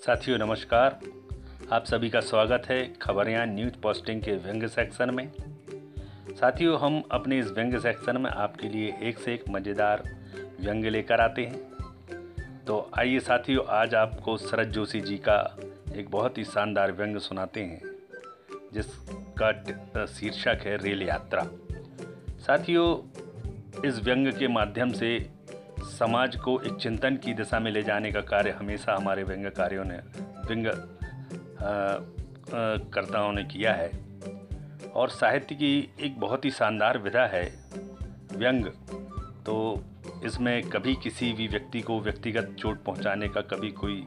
साथियों, नमस्कार। आप सभी का स्वागत है खबरियाँ न्यूज़ पोस्टिंग के व्यंग्य सेक्शन में। साथियों, हम अपने इस व्यंग्य सेक्शन में आपके लिए एक से एक मज़ेदार व्यंग्य लेकर आते हैं। तो आइए साथियों, आज आपको शरद जोशी जी का एक बहुत ही शानदार व्यंग्य सुनाते हैं, जिसका शीर्षक है रेल यात्रा। साथियों, इस व्यंग्य के माध्यम से समाज को एक चिंतन की दिशा में ले जाने का कार्य हमेशा हमारे व्यंग्यकारियों ने व्यंग्य कर्ताओं ने किया है। और साहित्य की एक बहुत ही शानदार विधा है, व्यंग। तो इसमें कभी किसी भी व्यक्ति को व्यक्तिगत चोट पहुँचाने का कभी कोई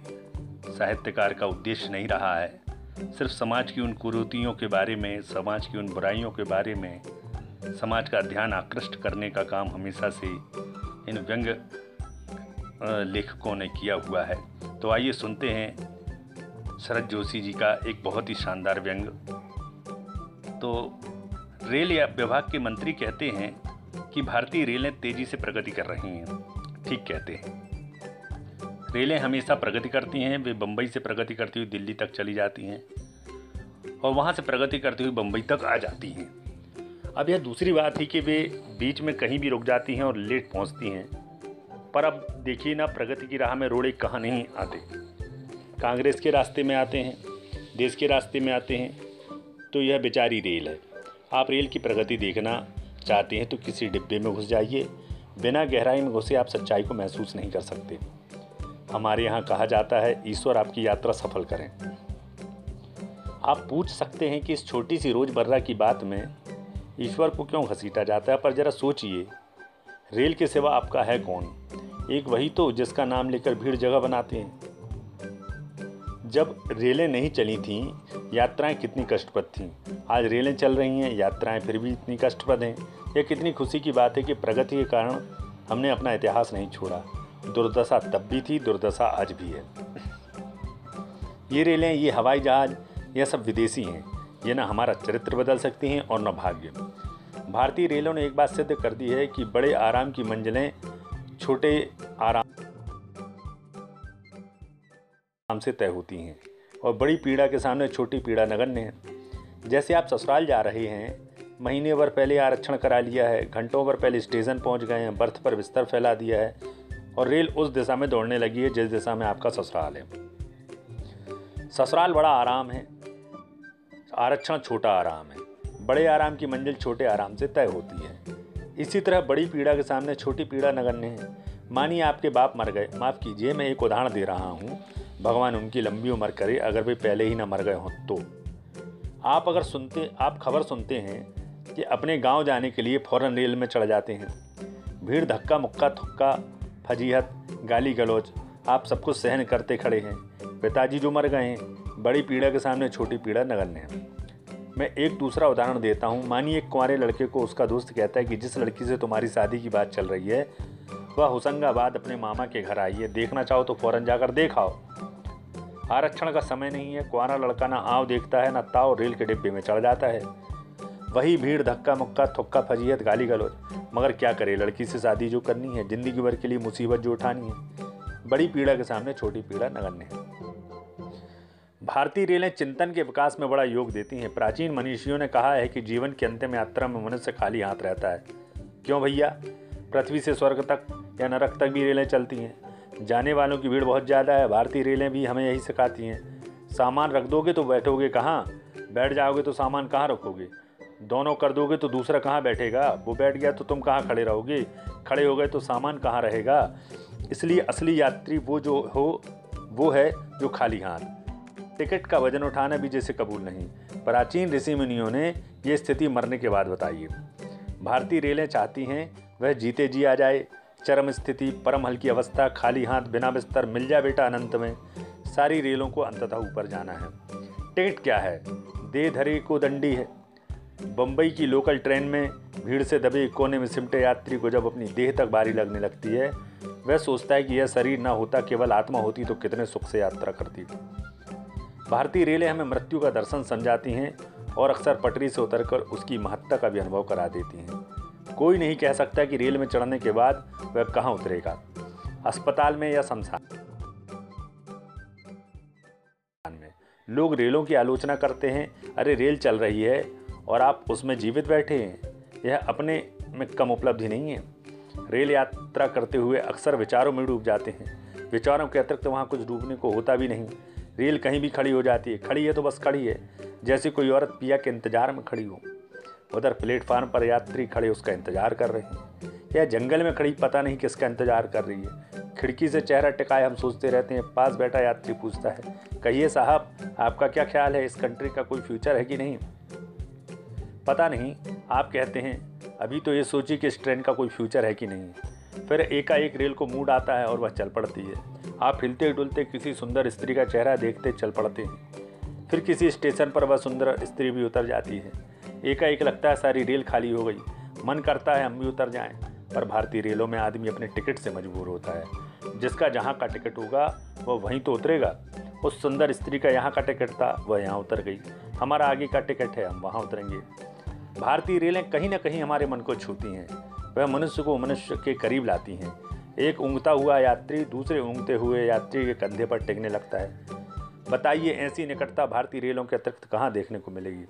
साहित्यकार का उद्देश्य नहीं रहा है। सिर्फ़ समाज की उन कुरीतियों के बारे में, समाज की उन बुराइयों के बारे में, समाज का ध्यान आकृष्ट करने का काम हमेशा से इन व्यंग लेखकों ने किया हुआ है। तो आइए सुनते हैं शरद जोशी जी का एक बहुत ही शानदार व्यंग। तो रेल या विभाग के मंत्री कहते हैं कि भारतीय रेलें तेज़ी से प्रगति कर रही हैं। ठीक कहते हैं। रेलें हमेशा प्रगति करती हैं, वे बम्बई से प्रगति करती हुई दिल्ली तक चली जाती हैं और वहाँ से प्रगति करती हुई बम्बई तक आ जाती हैं। अब यह दूसरी बात है कि वे बीच में कहीं भी रुक जाती हैं और लेट पहुँचती हैं। पर अब देखिए ना प्रगति की राह में रोड़े कहाँ नहीं आते। कांग्रेस के रास्ते में आते हैं, देश के रास्ते में आते हैं तो यह बेचारी रेल है। आप रेल की प्रगति देखना चाहते हैं तो किसी डिब्बे में घुस जाइए। बिना गहराई में घुसे आप सच्चाई को महसूस नहीं कर सकते। हमारे यहाँ कहा जाता है, ईश्वर आपकी यात्रा सफल करें। आप पूछ सकते हैं कि इस छोटी सी रोज़मर्रा की बात में ईश्वर को क्यों घसीटा जाता है? पर ज़रा सोचिए, रेल के सिवा आपका है कौन? एक वही तो जिसका नाम लेकर भीड़ जगह बनाते हैं। जब रेलें नहीं चली थीं, यात्राएँ कितनी कष्टप्रद थीं। आज रेलें चल रही हैं, यात्राएँ फिर भी इतनी कष्टप्रद हैं। यह कितनी खुशी की बात है कि प्रगति के कारण हमने अपना इतिहास नहीं छोड़ा। दुर्दशा तब भी थी, दुर्दशा आज भी है। ये रेलें, ये हवाई जहाज़, यह सब विदेशी हैं। ये ना हमारा चरित्र बदल सकती हैं और न भाग्य। भारतीय रेलों ने एक बात सिद्ध कर दी है कि बड़े आराम की मंजिलें, छोटे आराम से तय होती हैं और बड़ी पीड़ा के सामने छोटी पीड़ा नगण्य है। जैसे आप ससुराल जा रहे हैं, महीने भर पहले आरक्षण करा लिया है, घंटों भर पहले स्टेशन पहुँच गए हैं, बर्थ पर बिस्तर फैला दिया है और रेल उस दिशा में दौड़ने लगी है जिस दिशा में आपका ससुराल है। ससुराल बड़ा आराम है आरक्षण छोटा आराम है। बड़े आराम की मंजिल छोटे आराम से तय होती है। इसी तरह बड़ी पीड़ा के सामने छोटी पीड़ा नगण्य है। मानिए आपके बाप मर गए, माफ़ कीजिए, मैं एक उदाहरण दे रहा हूँ। भगवान उनकी लंबी उम्र करे, अगर वे पहले ही ना मर गए हों तो। आप अगर सुनते, आप खबर सुनते हैं कि अपने गाँव जाने के लिए फ़ौरन रेल में चढ़ जाते हैं। भीड़ धक्का, मुक्का, थुक्का, फजीहत, गाली गलौज, आप सब कुछ सहन करते खड़े हैं। पिताजी जो मर गए हैं बड़ी पीड़ा के सामने छोटी पीड़ा नगण्य है। मैं एक दूसरा उदाहरण देता हूँ। मानिए एक कुंवारे लड़के को उसका दोस्त कहता है कि जिस लड़की से तुम्हारी शादी की बात चल रही है, वह होशंगाबाद अपने मामा के घर आई है। देखना चाहो तो फ़ौरन जाकर देखाओ। आरक्षण का समय नहीं है। कुंवारा लड़का ना आव देखता है, ना ताव रेल के डिब्बे में चढ़ जाता है। वही भीड़, धक्का मुक्का, थुक्का फजीयत गाली गलोच मगर क्या करे? लड़की से शादी जो करनी है, ज़िंदगी भर के लिए मुसीबत जो उठानी है। बड़ी पीड़ा के सामने छोटी पीड़ा नगण्य है। भारतीय रेलें चिंतन के विकास में बड़ा योग देती हैं। प्राचीन मनीषियों ने कहा है कि जीवन की अंतिम यात्रा में मनुष्य खाली हाथ रहता है। क्यों भैया? पृथ्वी से स्वर्ग तक या नरक तक भी रेलें चलती हैं। जाने वालों की भीड़ बहुत ज़्यादा है। भारतीय रेलें भी हमें यही सिखाती हैं। सामान रख दोगे तो बैठोगे कहाँ? बैठ जाओगे तो सामान कहाँ रखोगे? दोनों कर दोगे तो दूसरा कहाँ बैठेगा? वो बैठ गया तो तुम कहाँ खड़े रहोगे? खड़े हो गए तो सामान कहाँ रहेगा? इसलिए असली यात्री वो जो हो, वो है जो खाली हाथ। टिकट का वज़न उठाना भी जैसे कबूल नहीं। प्राचीन ऋषि मुनियों ने ये स्थिति मरने के बाद बताई। भारतीय रेलें चाहती हैं, वह जीते जी आ जाए। चरम स्थिति, परम हल्की अवस्था, खाली हाथ, बिना बिस्तर, मिल जाए बेटा अनंत में। सारी रेलों को अंततः ऊपर जाना है। टिकट क्या है? दे धरे को दंडी है। बम्बई की लोकल ट्रेन में भीड़ से दबे कोने में सिमटे यात्री को जब अपनी देह तक बारी लगने लगती है, वह सोचता है कि यह शरीर ना होता, केवल आत्मा होती तो कितने सुख से यात्रा करती। भारतीय रेलें हमें मृत्यु का दर्शन समझाती हैं और अक्सर पटरी से उतरकर उसकी महत्ता का भी अनुभव करा देती हैं। कोई नहीं कह सकता कि रेल में चढ़ने के बाद वह कहाँ उतरेगा, अस्पताल में या शमशान लोग रेलों की आलोचना करते हैं, अरे रेल चल रही है और आप उसमें जीवित बैठे हैं, यह अपने में कम उपलब्धि नहीं है। रेल यात्रा करते हुए अक्सर विचारों में डूब जाते हैं, विचारों के अतिरिक्त वहाँ कुछ डूबने को होता भी नहीं। रेल कहीं भी खड़ी हो जाती है। खड़ी है तो बस खड़ी है। जैसे कोई औरत पिया के इंतज़ार में खड़ी हो। उधर प्लेटफार्म पर यात्री खड़े उसका इंतज़ार कर रहे हैं। या जंगल में खड़ी पता नहीं किसका इंतज़ार कर रही है। खिड़की से चेहरा टिकाए हम सोचते रहते हैं, पास बैठा यात्री पूछता है, कहिए साहब, आपका क्या ख्याल है? इस कंट्री का कोई फ्यूचर है कि नहीं? पता नहीं, आप कहते हैं, अभी तो ये सोचिए कि इस ट्रेन का कोई फ्यूचर है कि नहीं? फिर एकाएक रेल को मूड आता है और वह चल पड़ती है। आप हिलते डुलते किसी सुंदर स्त्री का चेहरा देखते चल पड़ते हैं। फिर किसी स्टेशन पर वह सुंदर स्त्री भी उतर जाती है। एकाएक लगता है सारी रेल खाली हो गई। मन करता है हम भी उतर जाएँ, पर भारतीय रेलों में आदमी अपने टिकट से मजबूर होता है। जिसका जहाँ का टिकट होगा, वह वहीं तो उतरेगा। उस सुंदर स्त्री का यहाँ का टिकट था, वह यहाँ उतर गई। हमारा आगे का टिकट है, हम वहाँ उतरेंगे। भारतीय रेलें कहीं ना कहीं हमारे मन को छूती हैं। वह मनुष्य को मनुष्य के करीब लाती हैं। एक ऊँगता हुआ यात्री दूसरे ऊँगते हुए यात्री के कंधे पर टिकने लगता है। बताइए, ऐसी निकटता भारतीय रेलों के अतिरिक्त कहाँ देखने को मिलेगी?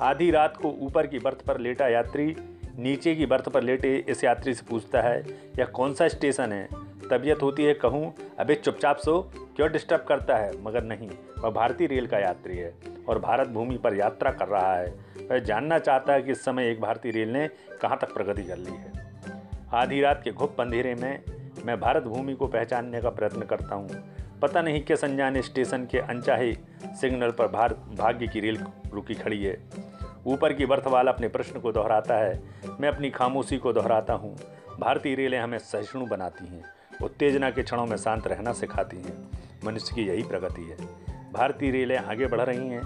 आधी रात को ऊपर की बर्थ पर लेटा यात्री, नीचे की बर्थ पर लेटे इस यात्री से पूछता है, यह कौन सा स्टेशन है? तबीयत होती है, कहूँ, अबे चुपचाप सो, क्यों डिस्टर्ब करता है? मगर नहीं, वह भारतीय रेल का यात्री है और भारत भूमि पर यात्रा कर रहा है। वह जानना चाहता है कि इस समय एक भारतीय रेल ने कहाँ तक प्रगति कर ली है। आधी रात के घुप अंधेरे में मैं भारत भूमि को पहचानने का प्रयत्न करता हूँ। पता नहीं किस अनजाने स्टेशन के अनचाहे सिग्नल पर भार, भाग्य की रेल रुकी खड़ी है। ऊपर की बर्थ वाला अपने प्रश्न को दोहराता है। मैं अपनी खामोशी को दोहराता हूँ। भारतीय रेलें हमें सहिष्णु बनाती हैं। उत्तेजना के क्षणों में शांत रहना सिखाती हैं। मनुष्य की यही प्रगति है। भारतीय रेलें आगे बढ़ रही हैं।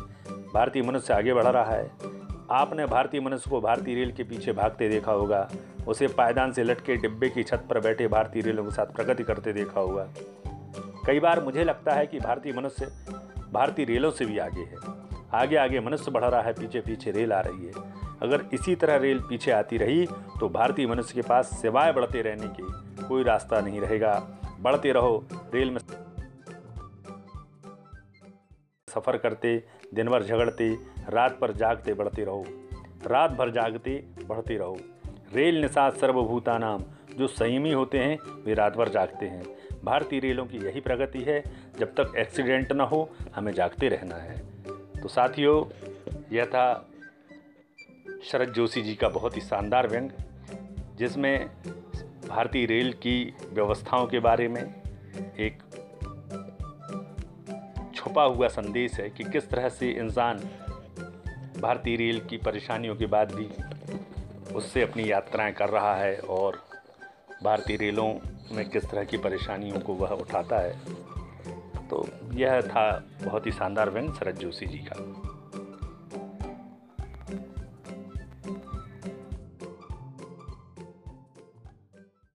भारतीय मनुष्य आगे बढ़ रहा है। आपने भारतीय मनुष्य को भारतीय रेल के पीछे भागते देखा होगा। उसे पायदान से लटके डिब्बे की छत पर बैठे भारतीय रेलों के साथ प्रगति करते देखा होगा। कई बार मुझे लगता है कि भारतीय मनुष्य भारतीय रेलों से भी आगे है। आगे आगे मनुष्य बढ़ रहा है, पीछे पीछे रेल आ रही है। अगर इसी तरह रेल पीछे आती रही तो भारतीय मनुष्य के पास सिवाय बढ़ते रहने की कोई रास्ता नहीं रहेगा। बढ़ते रहो, रेल में सफ़र करते दिन भर झगड़ते, रात पर जागते, बढ़ते रहो। रात भर जागते, बढ़ते रहो। रेल निषाद सर्वभूता नाम जो संयमी होते हैं, वे रात भर जागते हैं। भारतीय रेलों की यही प्रगति है, जब तक एक्सीडेंट ना हो, हमें जागते रहना है। तो साथियों, यह था शरद जोशी जी का बहुत ही शानदार व्यंग, जिसमें भारतीय रेल की व्यवस्थाओं के बारे में एक छुपा हुआ संदेश है कि किस तरह से इंसान भारतीय रेल की परेशानियों के बाद भी उससे अपनी यात्राएँ कर रहा है और भारतीय रेलों में किस तरह की परेशानियों को वह उठाता है। तो यह था बहुत ही शानदार व्यंग, शरद जोशी जी का।